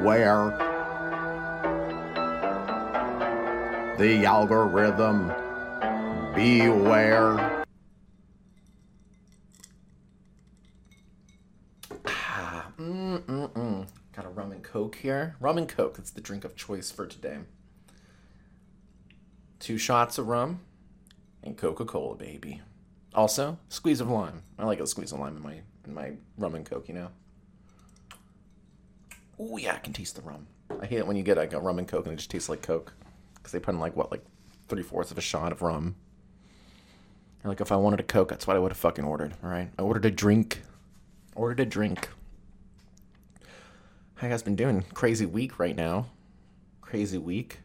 beware. The algorithm, beware. Ah, Mm-mm-mm. Got a rum and coke here. Rum and coke. That's the drink of choice for today. Two shots of rum and Coca Cola, baby. Also, squeeze of lime. I like a squeeze of lime in my in my rum and coke. You know. Oh yeah, I can taste the rum. I hate it when you get like a rum and coke and it just tastes like coke because they put in like what like three fourths of a shot of rum. Or like if I wanted a coke, that's what I would have fucking ordered. All right, I ordered a drink. Ordered a drink. How you guys been doing? Crazy week right now. Crazy week.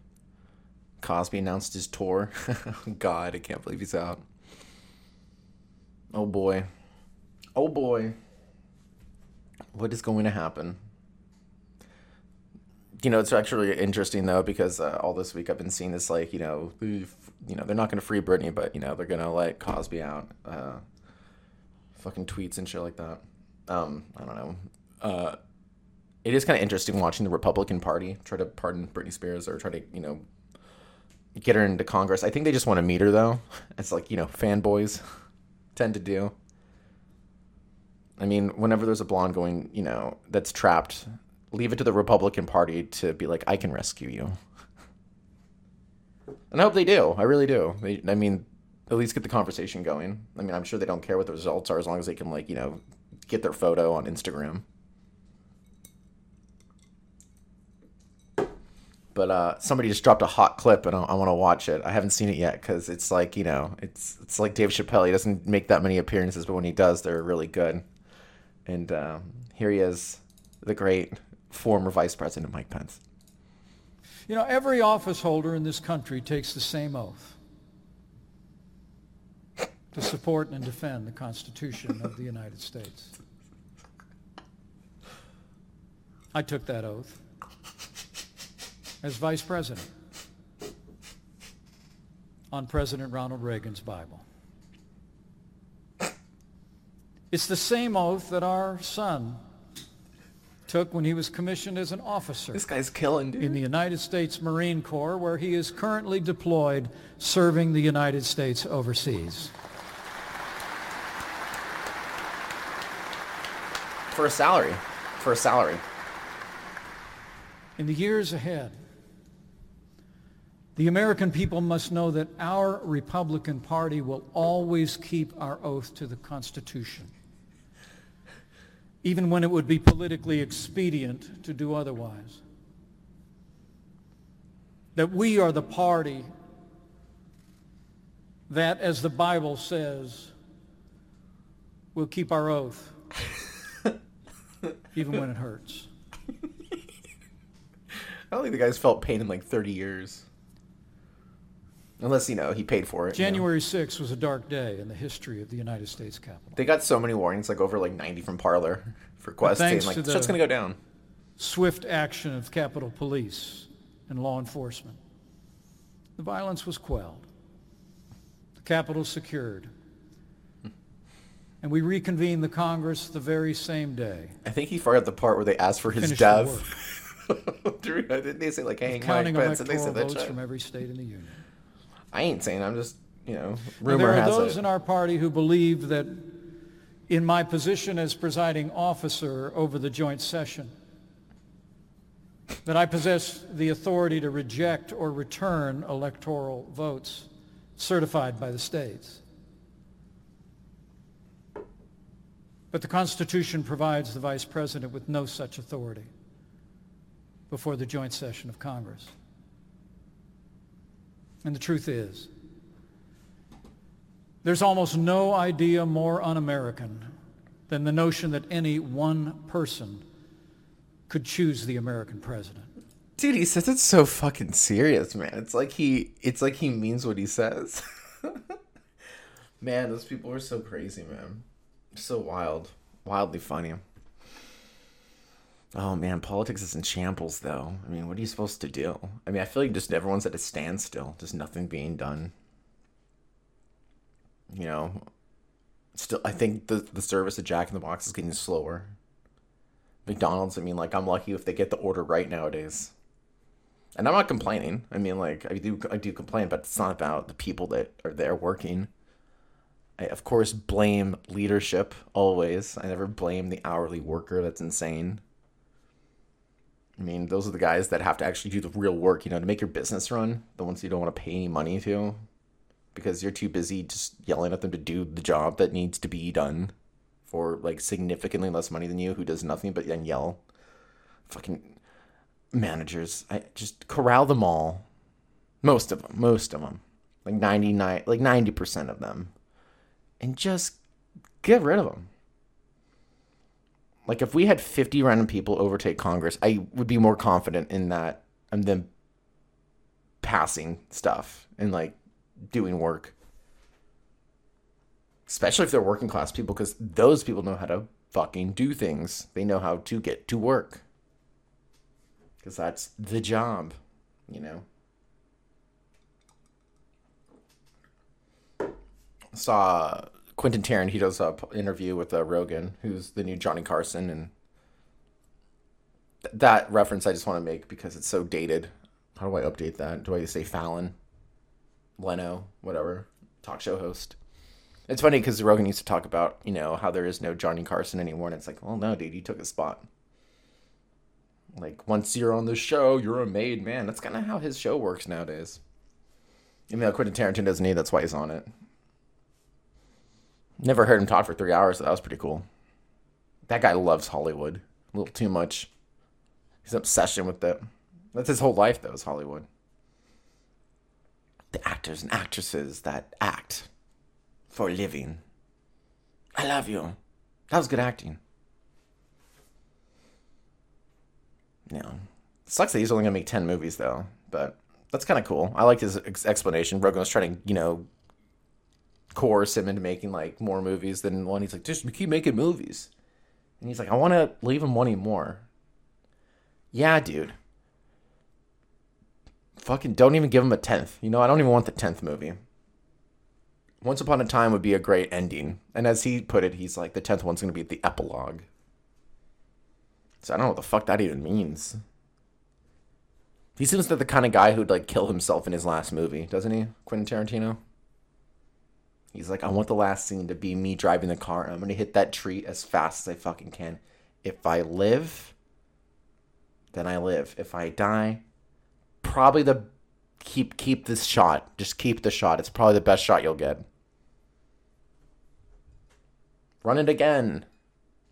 Cosby announced his tour. God, I can't believe he's out. Oh boy. Oh boy. What is going to happen? You know, it's actually interesting though because uh, all this week I've been seeing this like you know, you know they're not going to free Britney, but you know they're going to like Cosby out. Uh, fucking tweets and shit like that. Um, I don't know. Uh, it is kind of interesting watching the Republican Party try to pardon Britney Spears or try to you know get her into Congress. I think they just want to meet her though. It's like you know fanboys tend to do. I mean, whenever there's a blonde going, you know, that's trapped, leave it to the Republican Party to be like, I can rescue you. And I hope they do. I really do. They, I mean, at least get the conversation going. I mean, I'm sure they don't care what the results are as long as they can, like, you know, get their photo on Instagram. But uh, somebody just dropped a hot clip, and I, I want to watch it. I haven't seen it yet because it's like you know, it's it's like Dave Chappelle. He doesn't make that many appearances, but when he does, they're really good. And uh, here he is, the great former Vice President Mike Pence. You know, every office holder in this country takes the same oath to support and defend the Constitution of the United States. I took that oath as Vice President on President Ronald Reagan's Bible. It's the same oath that our son took when he was commissioned as an officer This guy's killing, dude. in the United States Marine Corps, where he is currently deployed serving the United States overseas. For a salary. For a salary. In the years ahead, the American people must know that our Republican Party will always keep our oath to the Constitution, even when it would be politically expedient to do otherwise. That we are the party that, as the Bible says, will keep our oath, even when it hurts. I don't think the guy's felt pain in like 30 years. Unless, you know, he paid for it. you know. January 6th was a dark day in the history of the United States Capitol. They got so many warnings, like over like 90 from Parler for Quest, saying like, to the- shit's gonna go down. Swift action of Capitol Police and law enforcement. The violence was quelled. The Capitol secured. And we reconvened the Congress the very same day. I think he forgot the part where they asked for his death. Didn't they say like, hey, Mike Pence? And they said that votes from every state in the Union. I ain't saying. I'm just, you know, And rumor there are those it. in our party who believe that in my position as presiding officer over the joint session, that I possess the authority to reject or return electoral votes certified by the states. But the Constitution provides the Vice President with no such authority before the joint session of Congress. And the truth is, there's almost no idea more un-American than the notion that any one person could choose the American president. Dude, he says it's so fucking serious, man. It's like he, it's like he means what he says. man, those people are so crazy, man. So wild, wildly funny. Oh man, politics is in shambles, though. I mean, what are you supposed to do? I mean, I feel like just everyone's at a standstill, just nothing being done. You know, still, I think the the service of Jack in the Box is getting slower. McDonald's, I mean, like I'm lucky if they get the order right nowadays. And I'm not complaining. I mean, like I do, I do complain, but it's not about the people that are there working. I of course blame leadership always. I never blame the hourly worker. That's insane. I mean, those are the guys that have to actually do the real work, you know, to make your business run. The ones you don't want to pay any money to because you're too busy just yelling at them to do the job that needs to be done for like significantly less money than you who does nothing but then yell. Fucking managers. I just corral them all. Most of them, most of them. Like 99 like 90% of them. And just get rid of them. Like if we had 50 random people overtake Congress, I would be more confident in that um, and them passing stuff and like doing work. Especially if they're working class people, because those people know how to fucking do things. They know how to get to work. Because that's the job, you know? Saw Quentin Tarantino's uh, interview with uh, Rogan, who's the new Johnny Carson, and th- that reference I just want to make because it's so dated. How do I update that? Do I say Fallon, Leno, whatever, talk show host? It's funny because Rogan used to talk about you know how there is no Johnny Carson anymore, and it's like, well, no, dude, you took a spot. Like once you're on the show, you're a made man. That's kind of how his show works nowadays. Even though Quentin Tarantino doesn't need, that's why he's on it. Never heard him talk for three hours. So that was pretty cool. That guy loves Hollywood a little too much. His obsession with it. That's his whole life, though, is Hollywood. The actors and actresses that act for a living. I love you. That was good acting. Yeah. Sucks that he's only going to make 10 movies, though. But that's kind of cool. I liked his ex- explanation. Rogan was trying to, you know, coerce him into making like more movies than one. He's like, just keep making movies. And he's like, I want to leave him wanting more. Yeah, dude. Fucking don't even give him a tenth. You know, I don't even want the tenth movie. Once Upon a Time would be a great ending. And as he put it, he's like, the tenth one's going to be the epilogue. So I don't know what the fuck that even means. He seems like the kind of guy who'd like kill himself in his last movie, doesn't he? Quentin Tarantino? He's like, I want the last scene to be me driving the car and I'm gonna hit that tree as fast as I fucking can. If I live, then I live. If I die, probably the keep keep this shot. Just keep the shot. It's probably the best shot you'll get. Run it again.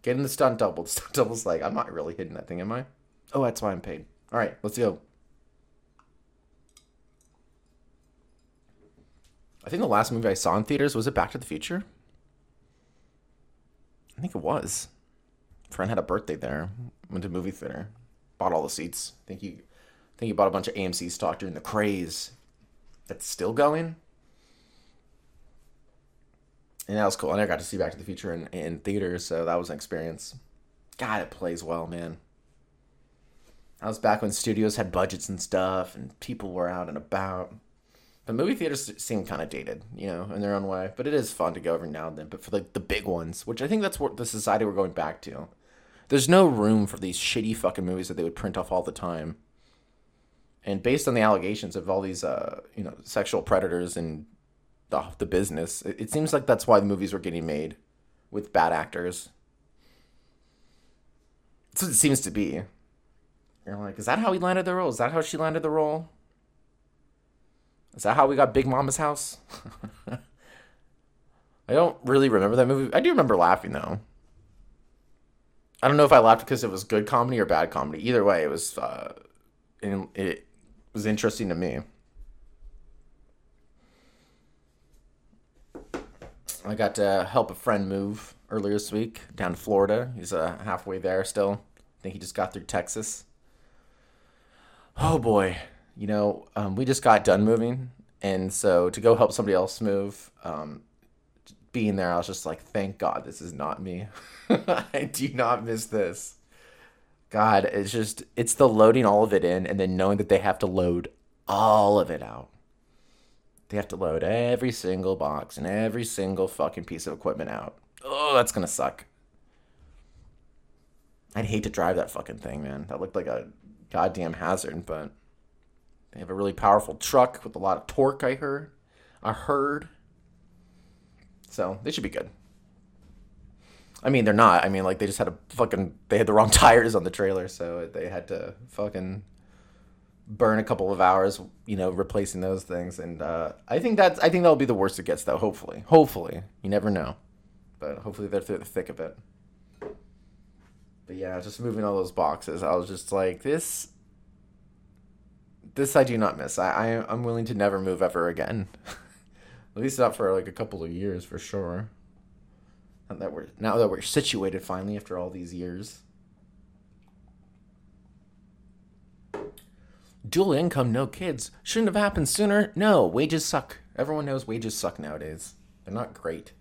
Get in the stunt double. The stunt double's like, I'm not really hitting that thing, am I? Oh, that's why I'm paid. All right, let's go. I think the last movie I saw in theaters was it Back to the Future. I think it was. Friend had a birthday there. Went to movie theater. Bought all the seats. I think he, I think he bought a bunch of AMC stock during the craze. That's still going. And that was cool. I never got to see Back to the Future in, in theaters, so that was an experience. God, it plays well, man. I was back when studios had budgets and stuff, and people were out and about. The movie theaters seem kind of dated, you know, in their own way. But it is fun to go every now and then. But for like the big ones, which I think that's what the society we're going back to. There's no room for these shitty fucking movies that they would print off all the time. And based on the allegations of all these, uh, you know, sexual predators and the the business, it, it seems like that's why the movies were getting made with bad actors. That's what it seems to be. You're like, is that how he landed the role? Is that how she landed the role? Is that how we got Big Mama's house? I don't really remember that movie. I do remember laughing though. I don't know if I laughed because it was good comedy or bad comedy. Either way, it was uh, it was interesting to me. I got to help a friend move earlier this week down to Florida. He's uh, halfway there still. I think he just got through Texas. Oh boy, you know, um, we just got done moving, and so to go help somebody else move, um, being there, I was just like, thank God this is not me. I do not miss this. God, it's just it's the loading all of it in, and then knowing that they have to load all of it out. They have to load every single box and every single fucking piece of equipment out. Oh, that's gonna suck. I'd hate to drive that fucking thing, man. That looked like a goddamn hazard, but they have a really powerful truck with a lot of torque, I heard. I heard. So they should be good. I mean, they're not. I mean, like they just had a fucking they had the wrong tires on the trailer, so they had to fucking burn a couple of hours, you know, replacing those things. And uh, I think that's I think that'll be the worst it gets, though. Hopefully, hopefully, you never know, but hopefully they're through the thick of it. But yeah, just moving all those boxes, I was just like, this, this I do not miss. I, I I'm willing to never move ever again. At least not for like a couple of years, for sure. Now that we're now that we're situated finally after all these years. Dual income, no kids. Shouldn't have happened sooner. No, wages suck. Everyone knows wages suck nowadays. They're not great.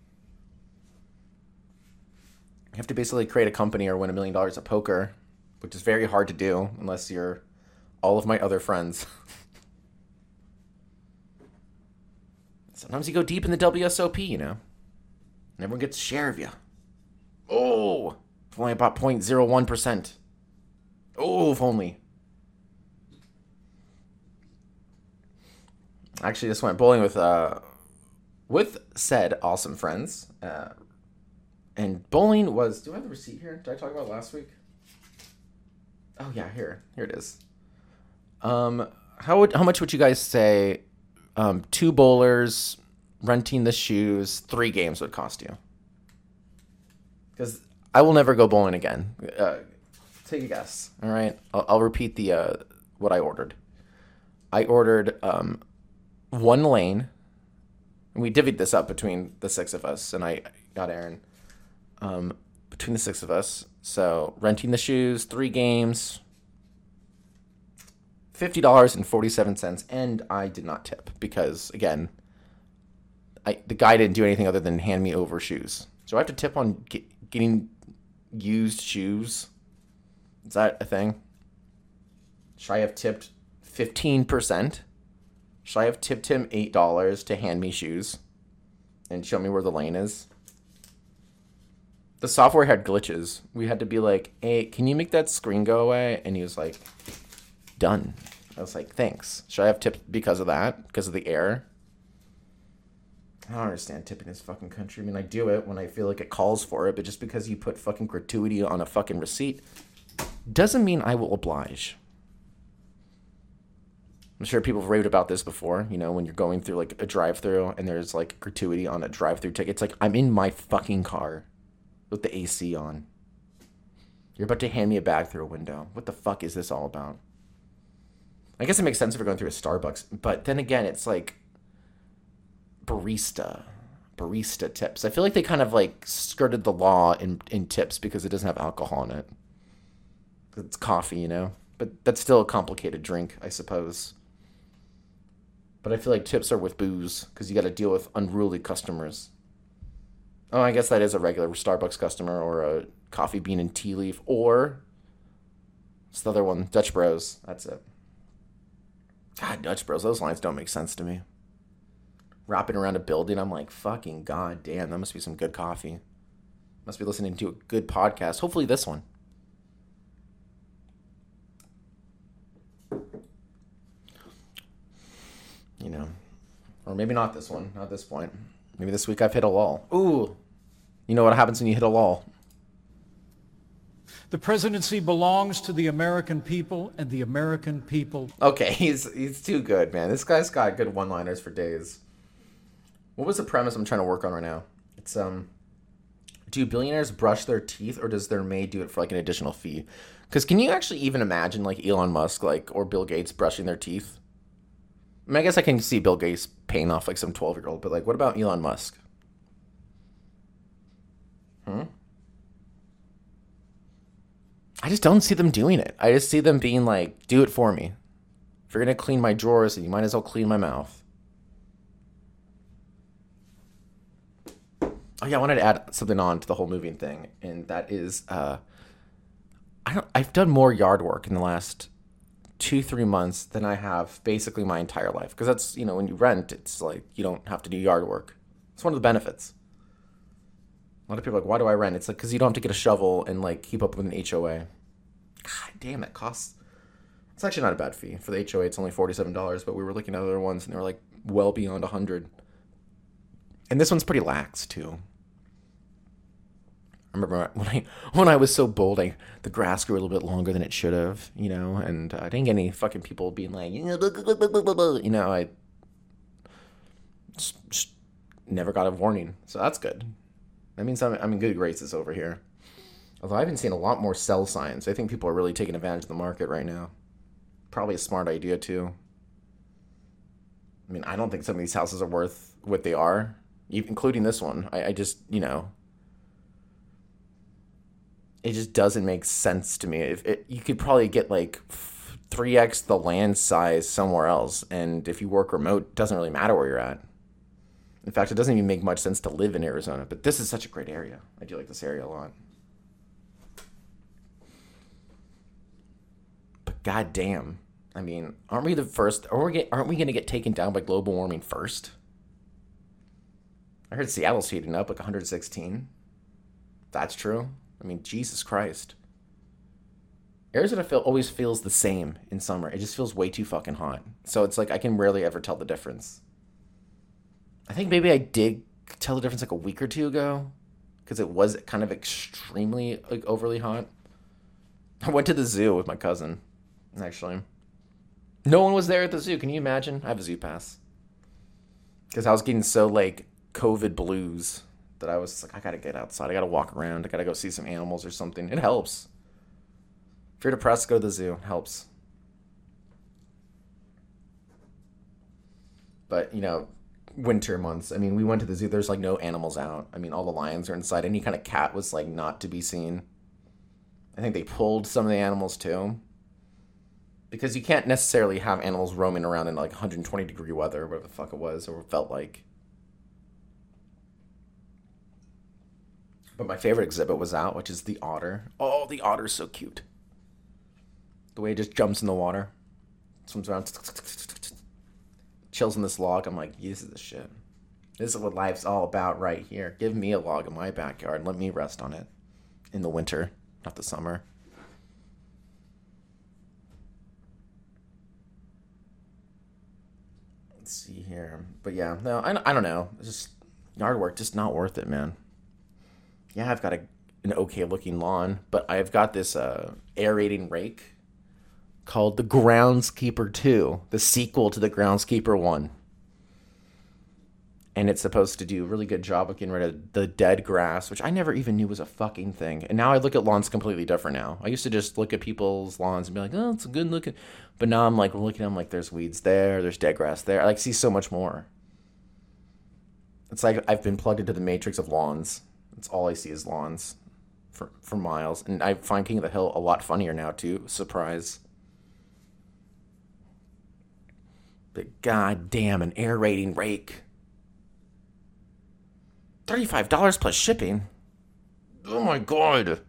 You have to basically create a company or win a million dollars at poker, which is very hard to do unless you're all of my other friends. Sometimes you go deep in the WSOP, you know. And everyone gets a share of you. Oh, if only about 0.01%. Oh, if only. Actually, just went bowling with uh, with said awesome friends. Uh, and bowling was. Do I have the receipt here? Did I talk about last week? Oh yeah, here, here it is. Um, how would how much would you guys say? Um, two bowlers, renting the shoes, three games would cost you. Because I will never go bowling again. Uh, take a guess. All right, I'll, I'll repeat the uh, what I ordered. I ordered um, one lane. And we divvied this up between the six of us, and I got Aaron. Um, between the six of us, so renting the shoes, three games, fifty dollars and I did not tip because again, I the guy didn't do anything other than hand me over shoes. So I have to tip on get, getting used shoes. Is that a thing? Should I have tipped fifteen percent? Should I have tipped him eight dollars to hand me shoes and show me where the lane is? The software had glitches. We had to be like, "Hey, can you make that screen go away?" And he was like, "Done." I was like, "Thanks." Should I have tipped because of that? Because of the error? I don't understand tipping this fucking country. I mean, I do it when I feel like it calls for it, but just because you put fucking gratuity on a fucking receipt doesn't mean I will oblige. I'm sure people have raved about this before, you know, when you're going through like a drive through and there's like gratuity on a drive through ticket. It's like, I'm in my fucking car with the AC on. You're about to hand me a bag through a window. What the fuck is this all about? I guess it makes sense if you're going through a Starbucks, but then again, it's like barista, barista tips. I feel like they kind of like skirted the law in, in tips because it doesn't have alcohol in it. It's coffee, you know? But that's still a complicated drink, I suppose. But I feel like tips are with booze because you got to deal with unruly customers. Oh, I guess that is a regular Starbucks customer or a coffee bean and tea leaf or it's the other one, Dutch Bros. That's it. God, Dutch Bros. Those lines don't make sense to me. Wrapping around a building, I'm like, fucking god damn, that must be some good coffee. Must be listening to a good podcast. Hopefully, this one. you know, or maybe not this one, not this point. Maybe this week I've hit a lull. Ooh, you know what happens when you hit a lull? The presidency belongs to the American people and the American people. Okay, he's he's too good, man. This guy's got good one-liners for days. What was the premise I'm trying to work on right now? It's um do billionaires brush their teeth or does their maid do it for like an additional fee? Cuz can you actually even imagine like Elon Musk like or Bill Gates brushing their teeth? I, mean, I guess I can see Bill Gates paying off like some 12 year old, but like, what about Elon Musk? Hmm? I just don't see them doing it. I just see them being like, do it for me. If you're going to clean my drawers, then you might as well clean my mouth. Oh yeah, I wanted to add something on to the whole moving thing, and that is, uh, I don't. I've done more yard work in the last two three months than I have basically my entire life because that's you know when you rent it's like you don't have to do yard work. It's one of the benefits. Lot of people are like, why do I rent? It's like because you don't have to get a shovel and like keep up with an HOA. God damn, that costs. It's actually not a bad fee for the HOA. It's only forty seven dollars, but we were looking at other ones and they were like well beyond a hundred. And this one's pretty lax too. I remember when I when I was so bold, I the grass grew a little bit longer than it should have, you know, and I didn't get any fucking people being like, you know, I just never got a warning, so that's good. That means I'm I'm in good graces over here. Although I've been seeing a lot more sell signs. I think people are really taking advantage of the market right now. Probably a smart idea too. I mean, I don't think some of these houses are worth what they are, including this one. I, I just, you know, it just doesn't make sense to me. If it, you could probably get like three x the land size somewhere else, and if you work remote, it doesn't really matter where you're at. In fact, it doesn't even make much sense to live in Arizona. But this is such a great area. I do like this area a lot. But goddamn, I mean, aren't we the first? Are we get, aren't we going to get taken down by global warming first? I heard Seattle's heating up like 116. That's true. I mean, Jesus Christ. Arizona feel, always feels the same in summer. It just feels way too fucking hot. So it's like I can rarely ever tell the difference. I think maybe I did tell the difference like a week or two ago because it was kind of extremely like overly hot. I went to the zoo with my cousin, actually. No one was there at the zoo. Can you imagine? I have a zoo pass because I was getting so like COVID blues that I was like, I gotta get outside. I gotta walk around. I gotta go see some animals or something. It helps. If you're depressed, go to the zoo. It helps. But you know, winter months. I mean, we went to the zoo. There's like no animals out. I mean, all the lions are inside. Any kind of cat was like not to be seen. I think they pulled some of the animals too. Because you can't necessarily have animals roaming around in like 120 degree weather, whatever the fuck it was, or felt like. But my favorite exhibit was out, which is the otter. Oh, the otter's so cute. The way it just jumps in the water, swims around, chills in this log. I'm like, this is the shit. This is what life's all about right here. Give me a log in my backyard and let me rest on it in the winter, not the summer. Let's see here. But yeah, no, I, I don't know. It's just yard work, just not worth it, man yeah, I've got a, an okay looking lawn, but I've got this uh, aerating rake called the Groundskeeper 2, the sequel to the Groundskeeper 1. And it's supposed to do a really good job of getting rid of the dead grass, which I never even knew was a fucking thing. And now I look at lawns completely different now. I used to just look at people's lawns and be like, oh, it's a good looking. But now I'm like looking at them like there's weeds there, there's dead grass there. I like see so much more. It's like I've been plugged into the matrix of lawns it's all I see is lawns for for miles, and I find King of the Hill a lot funnier now too. Surprise. But goddamn, an aerating rake. Thirty-five dollars plus shipping. Oh my god.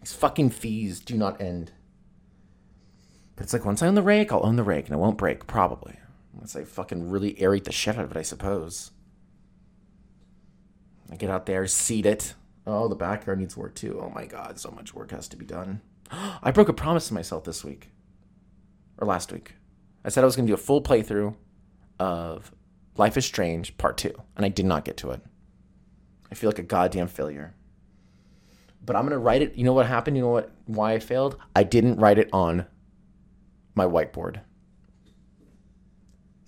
These fucking fees do not end. But it's like once I own the rake, I'll own the rake and it won't break, probably. Unless I fucking really aerate the shit out of it, I suppose. I get out there, seed it. Oh, the backyard needs work too. Oh my god, so much work has to be done. I broke a promise to myself this week. Or last week. I said I was going to do a full playthrough of Life is Strange Part 2, and I did not get to it. I feel like a goddamn failure. But I'm going to write it. You know what happened? You know what why I failed? I didn't write it on my whiteboard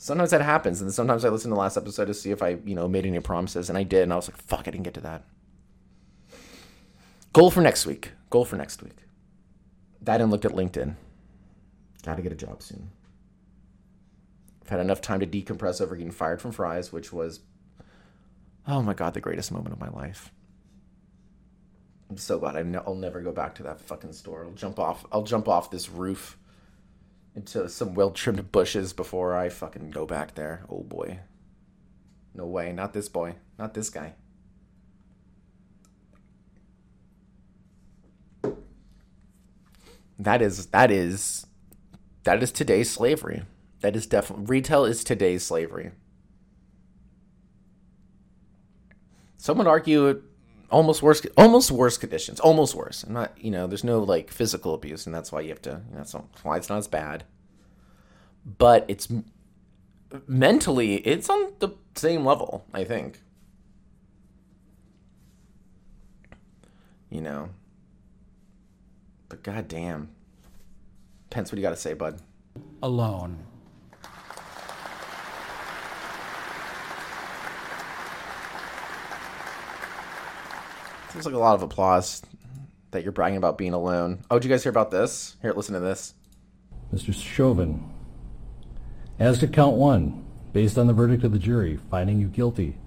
sometimes that happens and sometimes i listen to the last episode to see if i you know made any promises and i did and i was like fuck i didn't get to that goal for next week goal for next week that and looked at linkedin gotta get a job soon i've had enough time to decompress over getting fired from fry's which was oh my god the greatest moment of my life i'm so glad I will never go back to that fucking store i'll jump off i'll jump off this roof into some well trimmed bushes before I fucking go back there. Oh boy. No way. Not this boy. Not this guy. That is that is that is today's slavery. That is definitely retail is today's slavery. Some would argue almost worse, almost worse conditions, almost worse. I'm not, you know, there's no like physical abuse, and that's why you have to. You know, that's why it's not as bad. But it's mentally, it's on the same level. I think. You know. But goddamn, Pence, what do you got to say, bud? Alone. Seems like a lot of applause that you're bragging about being alone. Oh, did you guys hear about this? Here, listen to this. Mr. Chauvin, as to count one, based on the verdict of the jury finding you guilty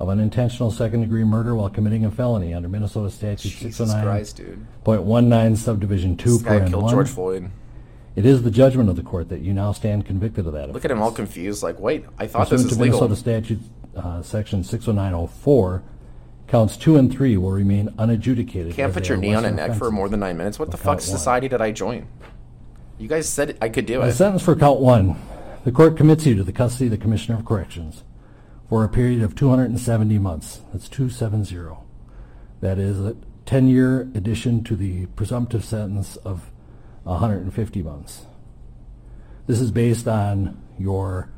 of unintentional second-degree murder while committing a felony under Minnesota Statute Jesus Christ, 609.19 Subdivision 2. This guy killed 1, George Floyd. It is the judgment of the court that you now stand convicted of that Look at him all confused. Like, wait, I thought this Pursuant was to legal. Minnesota Statute uh, Section 60904, counts 2 and 3 will remain unadjudicated. Can't put your knee on a neck for more than nine minutes. What the fuck one. society did I join? You guys said I could do The it. sentence for count one, the court commits you to the custody of the Commissioner of Corrections for a period of 270 months. That's 270. That is a 10-year addition to the presumptive sentence of 150 months. This is based on your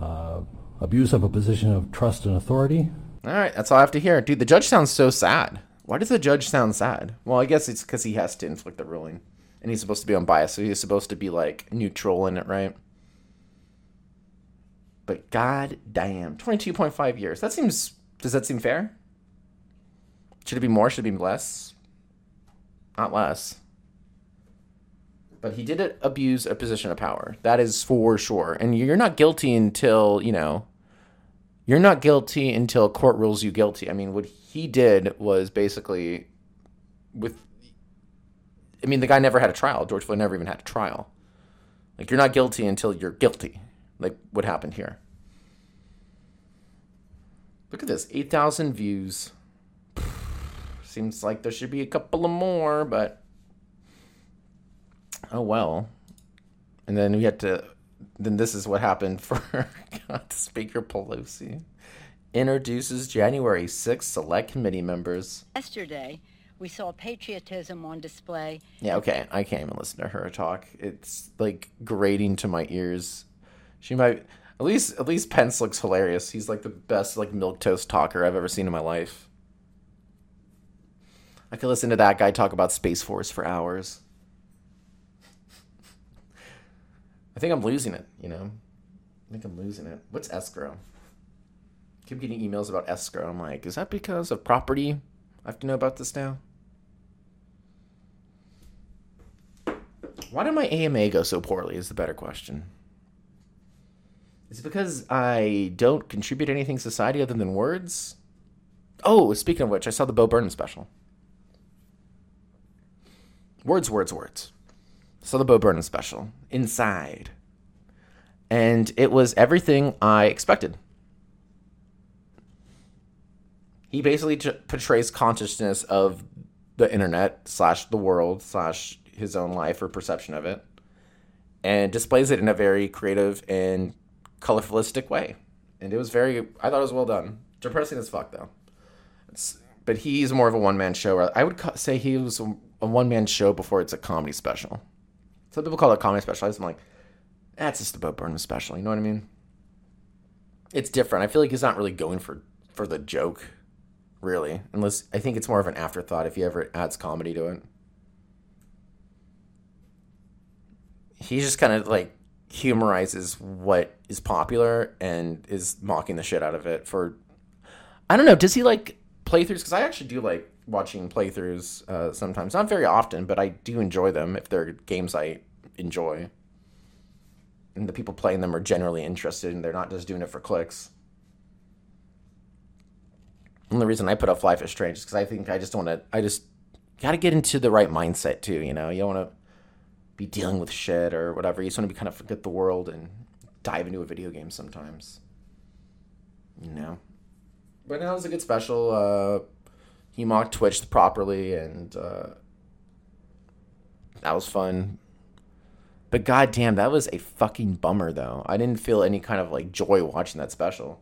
uh, abuse of a position of trust and authority. All right, that's all I have to hear. Dude, the judge sounds so sad. Why does the judge sound sad? Well, I guess it's because he has to inflict the ruling. And he's supposed to be unbiased, so he's supposed to be, like, neutral in it, right? But god damn, 22.5 years. That seems. Does that seem fair? Should it be more? Should it be less? Not less. But he did abuse a position of power. That is for sure. And you're not guilty until, you know, you're not guilty until court rules you guilty. I mean, what he did was basically with I mean, the guy never had a trial. George Floyd never even had a trial. Like you're not guilty until you're guilty. Like what happened here. Look at this. 8,000 views. Seems like there should be a couple of more, but oh well. And then we had to then this is what happened for God, Speaker Pelosi introduces January 6th select committee members. Yesterday, we saw patriotism on display. Yeah, okay. I can't even listen to her talk. It's like grating to my ears. She might at least at least Pence looks hilarious. He's like the best like milk toast talker I've ever seen in my life. I could listen to that guy talk about Space Force for hours. I think I'm losing it, you know. I think I'm losing it. What's escrow? keep getting emails about escrow. I'm like, is that because of property? I have to know about this now. Why did my AMA go so poorly? Is the better question. Is it because I don't contribute anything to society other than words? Oh, speaking of which, I saw the Bo Burnham special. Words, words, words. Saw the Bo Burnham special. Inside. And it was everything I expected. He basically t- portrays consciousness of the internet slash the world slash his own life or perception of it and displays it in a very creative and colorfulistic way. And it was very, I thought it was well done. Depressing as fuck though. It's, but he's more of a one man show. I would say he was a one man show before it's a comedy special. Some people call it a comedy special. I'm like, eh, that's just about Burnham special. You know what I mean? It's different. I feel like he's not really going for for the joke, really. Unless I think it's more of an afterthought if he ever adds comedy to it. he just kind of like humorizes what is popular and is mocking the shit out of it for i don't know does he like playthroughs because i actually do like watching playthroughs uh, sometimes not very often but i do enjoy them if they're games i enjoy and the people playing them are generally interested and they're not just doing it for clicks and the reason i put up life is strange is because i think i just want to i just got to get into the right mindset too you know you don't want to be dealing with shit or whatever. You just want to be kind of forget the world and dive into a video game sometimes. You know. But now was a good special. Uh, he mocked Twitch properly, and uh, that was fun. But goddamn, that was a fucking bummer, though. I didn't feel any kind of like joy watching that special.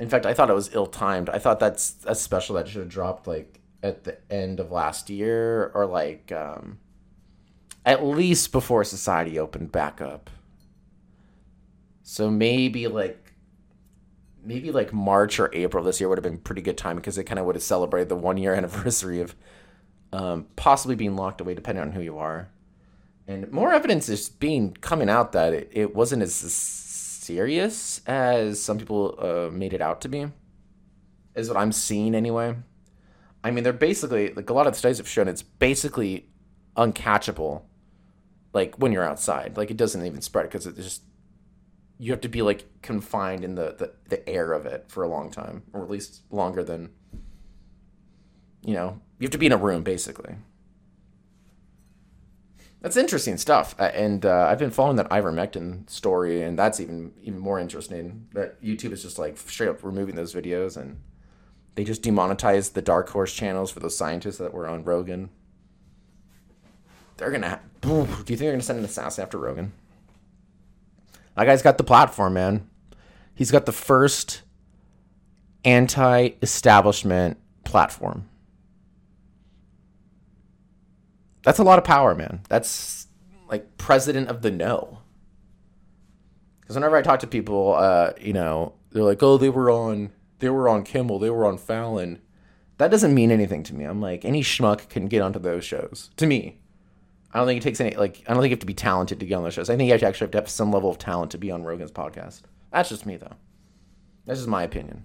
In fact, I thought it was ill timed. I thought that's a special that should have dropped like at the end of last year or like um, at least before society opened back up. So maybe like maybe like March or April this year would have been pretty good time because it kind of would have celebrated the one year anniversary of um, possibly being locked away, depending on who you are. And more evidence is being coming out that it, it wasn't as serious as some people uh, made it out to be. Is what I'm seeing anyway. I mean, they're basically like a lot of the studies have shown it's basically uncatchable. Like when you're outside, like it doesn't even spread because it just you have to be like confined in the, the the air of it for a long time, or at least longer than you know. You have to be in a room basically. That's interesting stuff, and uh, I've been following that ivermectin story, and that's even even more interesting. That YouTube is just like straight up removing those videos, and they just demonetized the DarkHorse channels for those scientists that were on Rogan. They're gonna. Do you think they're gonna send an assassin after Rogan? That guy's got the platform, man. He's got the first anti-establishment platform. That's a lot of power, man. That's like president of the no. Because whenever I talk to people, uh, you know, they're like, "Oh, they were on, they were on Kimmel, they were on Fallon." That doesn't mean anything to me. I'm like, any schmuck can get onto those shows. To me, I don't think it takes any like. I don't think you have to be talented to get on those shows. I think you actually have to have some level of talent to be on Rogan's podcast. That's just me, though. That's just my opinion.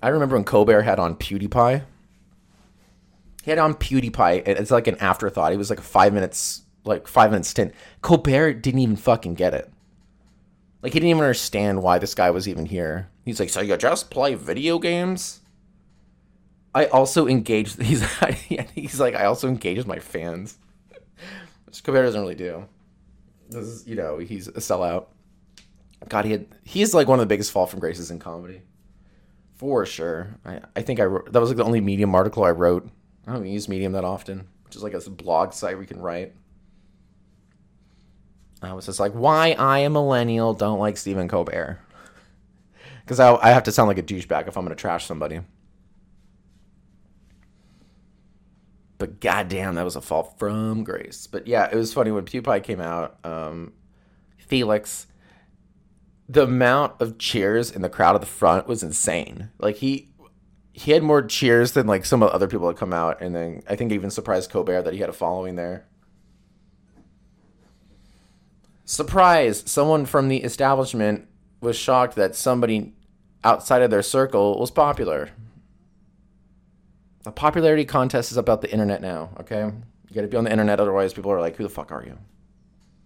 I remember when Colbert had on PewDiePie. He had on PewDiePie. It's like an afterthought. He was like a five minutes, like five minute stint. Colbert didn't even fucking get it. Like he didn't even understand why this guy was even here. He's like, so you just play video games? I also engage. He's he's like, I also engage with my fans. Which Colbert doesn't really do. This is, you know, he's a sellout. God, he had he's like one of the biggest fall from graces in comedy, for sure. I I think I wrote that was like the only Medium article I wrote. I don't use Medium that often, which is like a blog site you can write. I was just like, why I, a millennial, don't like Stephen Colbert. Because I, I have to sound like a douchebag if I'm going to trash somebody. But goddamn, that was a fall from grace. But yeah, it was funny when PewDiePie came out. Um, Felix, the amount of cheers in the crowd at the front was insane. Like he he had more cheers than like some of the other people that come out, and then I think even surprised Colbert that he had a following there. Surprise! Someone from the establishment was shocked that somebody outside of their circle was popular. A popularity contest is about the internet now, okay? You gotta be on the internet, otherwise, people are like, who the fuck are you?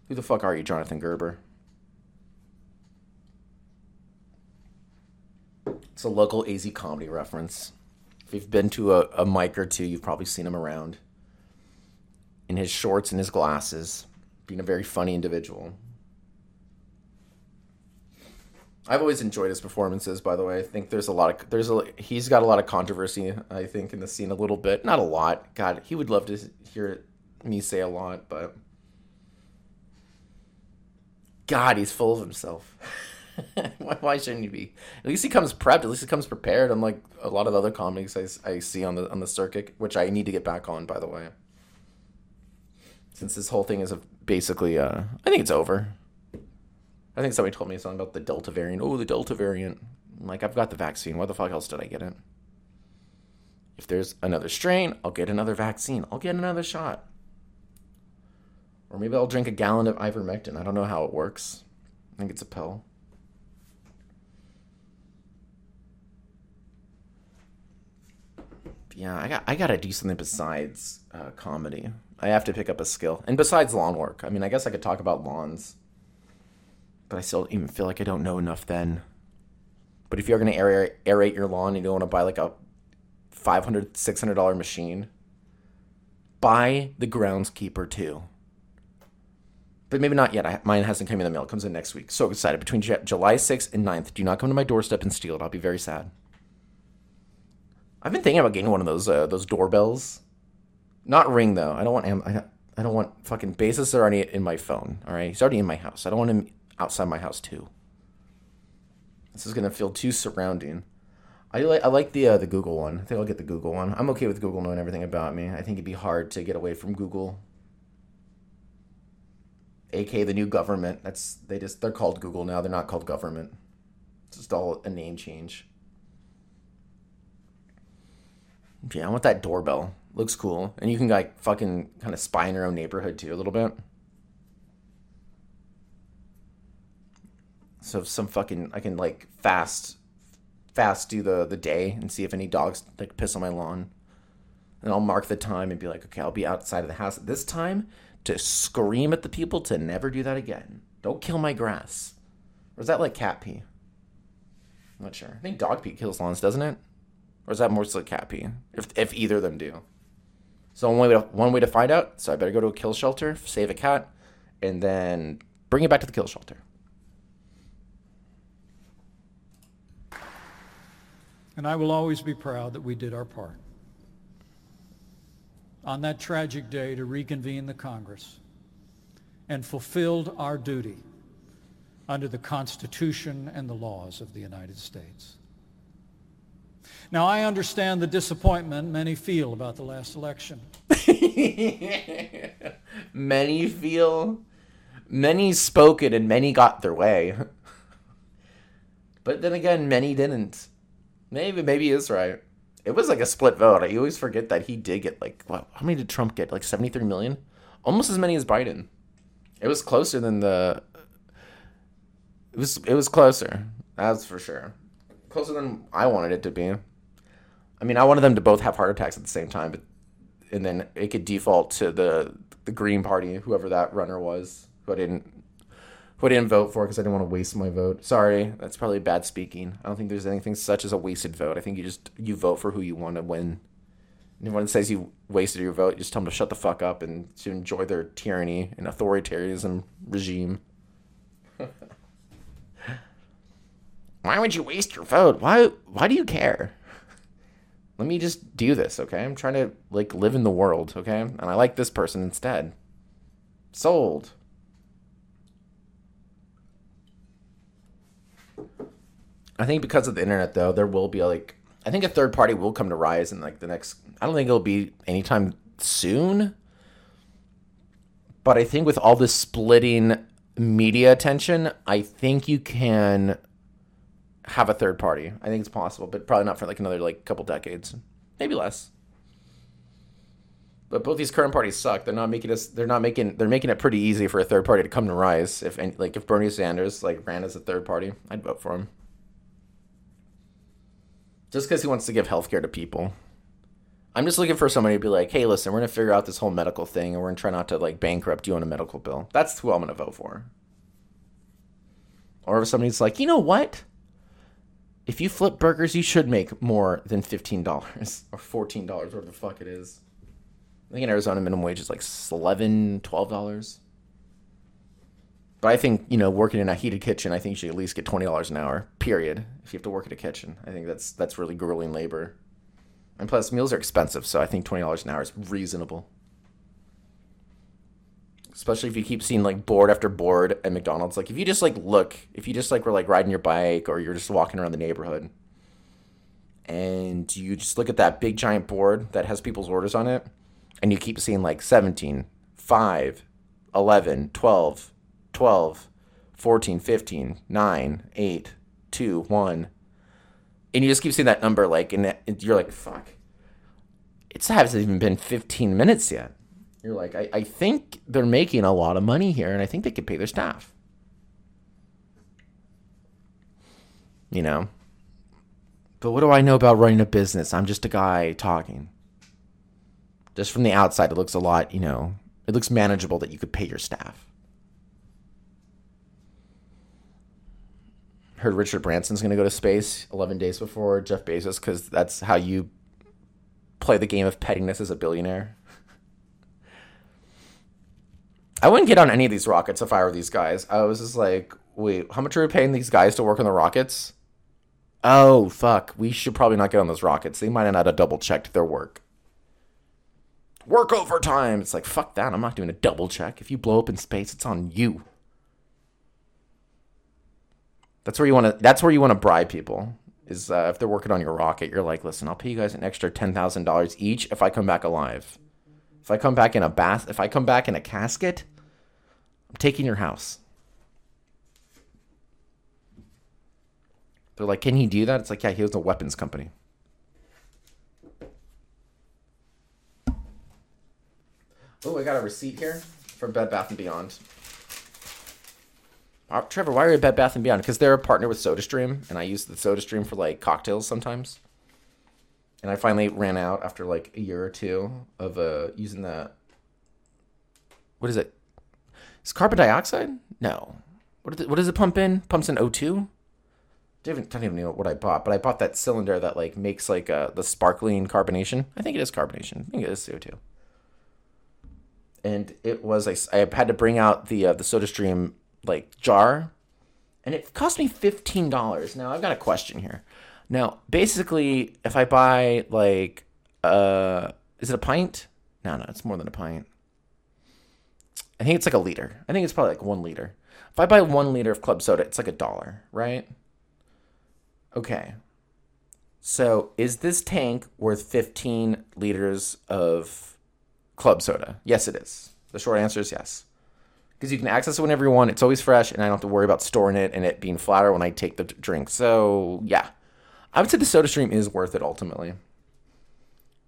Who the fuck are you, Jonathan Gerber? It's a local AZ comedy reference. If you've been to a, a mic or two, you've probably seen him around. In his shorts and his glasses, being a very funny individual. I've always enjoyed his performances. By the way, I think there's a lot of there's a he's got a lot of controversy. I think in the scene a little bit, not a lot. God, he would love to hear me say a lot, but God, he's full of himself. why, why, shouldn't he be? At least he comes prepped. At least he comes prepared. Unlike a lot of other comics I, I see on the on the circuit, which I need to get back on. By the way, since this whole thing is a, basically, uh, I think it's over. I think somebody told me something about the Delta variant. Oh, the Delta variant. I'm like, I've got the vaccine. Why the fuck else did I get it? If there's another strain, I'll get another vaccine. I'll get another shot. Or maybe I'll drink a gallon of ivermectin. I don't know how it works. I think it's a pill. Yeah, I got I gotta do something besides uh, comedy. I have to pick up a skill, and besides lawn work. I mean, I guess I could talk about lawns but I still even feel like I don't know enough then. But if you're going to aerate, aerate your lawn and you don't want to buy like a $500, $600 machine, buy the Groundskeeper 2. But maybe not yet. I, mine hasn't come in the mail. It comes in next week. So excited. Between J- July 6th and 9th, do not come to my doorstep and steal it. I'll be very sad. I've been thinking about getting one of those uh, those doorbells. Not ring though. I don't want Am- I, I don't want fucking Bezos already in my phone. All right, he's already in my house. I don't want him outside my house too. This is gonna feel too surrounding. I like I like the uh, the Google one. I think I'll get the Google one. I'm okay with Google knowing everything about me. I think it'd be hard to get away from Google. AK the new government. That's they just they're called Google now. They're not called government. It's just all a name change. Yeah, I want that doorbell. Looks cool, and you can like fucking kind of spy in your own neighborhood too a little bit. So some fucking I can like fast fast do the the day and see if any dogs like piss on my lawn. And I'll mark the time and be like, okay, I'll be outside of the house at this time to scream at the people to never do that again. Don't kill my grass. Or is that like cat pee? I'm not sure. I think dog pee kills lawns, doesn't it? Or is that more like cat pee? If if either of them do. So one way to, one way to find out. So I better go to a kill shelter, save a cat, and then bring it back to the kill shelter. And I will always be proud that we did our part. On that tragic day to reconvene the Congress and fulfilled our duty under the Constitution and the laws of the United States. Now, I understand the disappointment many feel about the last election. many feel, many spoke it, and many got their way. But then again, many didn't. Maybe, maybe he is right. It was like a split vote. I always forget that he did get like what? How many did Trump get? Like seventy three million, almost as many as Biden. It was closer than the. It was it was closer. That's for sure. Closer than I wanted it to be. I mean, I wanted them to both have heart attacks at the same time, but and then it could default to the the Green Party, whoever that runner was, who I didn't who I didn't vote for because I didn't want to waste my vote. Sorry, that's probably bad speaking. I don't think there's anything such as a wasted vote. I think you just you vote for who you want to win. And anyone says you wasted your vote, you just tell them to shut the fuck up and to enjoy their tyranny and authoritarianism regime. why would you waste your vote? Why why do you care? Let me just do this, okay? I'm trying to like live in the world, okay? And I like this person instead. Sold. I think because of the internet, though, there will be like I think a third party will come to rise in like the next. I don't think it'll be anytime soon, but I think with all this splitting media attention, I think you can have a third party. I think it's possible, but probably not for like another like couple decades, maybe less. But both these current parties suck. They're not making us. They're not making. They're making it pretty easy for a third party to come to rise. If any, like if Bernie Sanders like ran as a third party, I'd vote for him just because he wants to give healthcare to people. I'm just looking for somebody to be like, hey, listen, we're gonna figure out this whole medical thing, and we're gonna try not to like bankrupt you on a medical bill. That's who I'm gonna vote for. Or if somebody's like, you know what? If you flip burgers, you should make more than fifteen dollars or fourteen dollars, whatever the fuck it is. I think in Arizona minimum wage is like 11 dollars. But I think, you know, working in a heated kitchen, I think you should at least get twenty dollars an hour, period. If you have to work at a kitchen. I think that's that's really grueling labor. And plus meals are expensive, so I think twenty dollars an hour is reasonable. Especially if you keep seeing like board after board at McDonald's. Like if you just like look, if you just like were like riding your bike or you're just walking around the neighborhood and you just look at that big giant board that has people's orders on it and you keep seeing like 17, 5, 11, 12, 12, 14, 15, 9, 8, 2, 1. And you just keep seeing that number, like, and you're like, fuck. It hasn't even been 15 minutes yet. You're like, I, I think they're making a lot of money here, and I think they could pay their staff. You know? But what do I know about running a business? I'm just a guy talking. Just from the outside, it looks a lot, you know, it looks manageable that you could pay your staff. Heard Richard Branson's going to go to space 11 days before Jeff Bezos because that's how you play the game of pettiness as a billionaire. I wouldn't get on any of these rockets if I were these guys. I was just like, wait, how much are we paying these guys to work on the rockets? Oh, fuck. We should probably not get on those rockets. They might not have double checked their work. Work overtime. It's like, fuck that. I'm not doing a double check. If you blow up in space, it's on you. That's where you want to. That's where you want to bribe people. Is uh, if they're working on your rocket, you're like, listen, I'll pay you guys an extra ten thousand dollars each if I come back alive. If I come back in a bath, if I come back in a casket, I'm taking your house. They're like, can he do that? It's like, yeah, he owns a weapons company. Oh, I got a receipt here from Bed Bath and Beyond. Uh, Trevor, why are you at Bed Bath and Beyond? Because they're a partner with SodaStream, and I use the SodaStream for like cocktails sometimes. And I finally ran out after like a year or two of uh, using the. What is it? Is carbon dioxide? No. What, it, what does it pump in? Pumps in O2? Don't even, don't even know what I bought, but I bought that cylinder that like makes like uh, the sparkling carbonation. I think it is carbonation. I think it is CO2 and it was I, I had to bring out the uh, the SodaStream like jar, and it cost me fifteen dollars. Now I've got a question here. Now basically, if I buy like uh, is it a pint? No, no, it's more than a pint. I think it's like a liter. I think it's probably like one liter. If I buy one liter of club soda, it's like a dollar, right? Okay. So is this tank worth 15 liters of club soda? Yes, it is. The short answer is yes. Because you can access it whenever you want. It's always fresh, and I don't have to worry about storing it and it being flatter when I take the drink. So, yeah. I would say the SodaStream is worth it ultimately.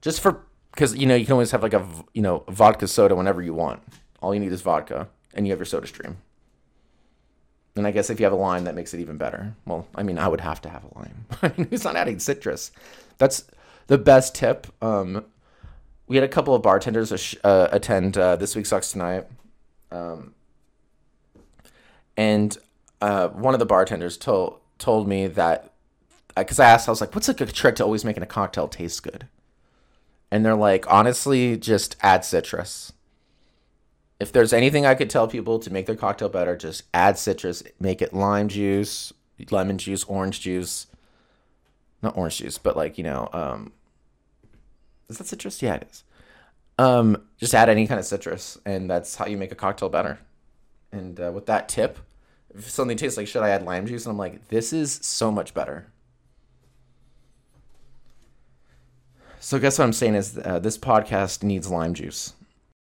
Just for, because, you know, you can always have like a, you know, vodka soda whenever you want. All you need is vodka, and you have your SodaStream. And I guess if you have a lime, that makes it even better. Well, I mean, I would have to have a lime. I mean, who's not adding citrus? That's the best tip. Um, we had a couple of bartenders uh, attend uh, this week sucks tonight um, and uh, one of the bartenders told told me that because uh, I asked I was like what's a good trick to always making a cocktail taste good and they're like honestly just add citrus if there's anything I could tell people to make their cocktail better just add citrus make it lime juice lemon juice orange juice not orange juice but like you know um, is that citrus? Yeah, it is. Um, just add any kind of citrus, and that's how you make a cocktail better. And uh, with that tip, something tastes like shit, I add lime juice, and I'm like, this is so much better. So, guess what I'm saying is uh, this podcast needs lime juice.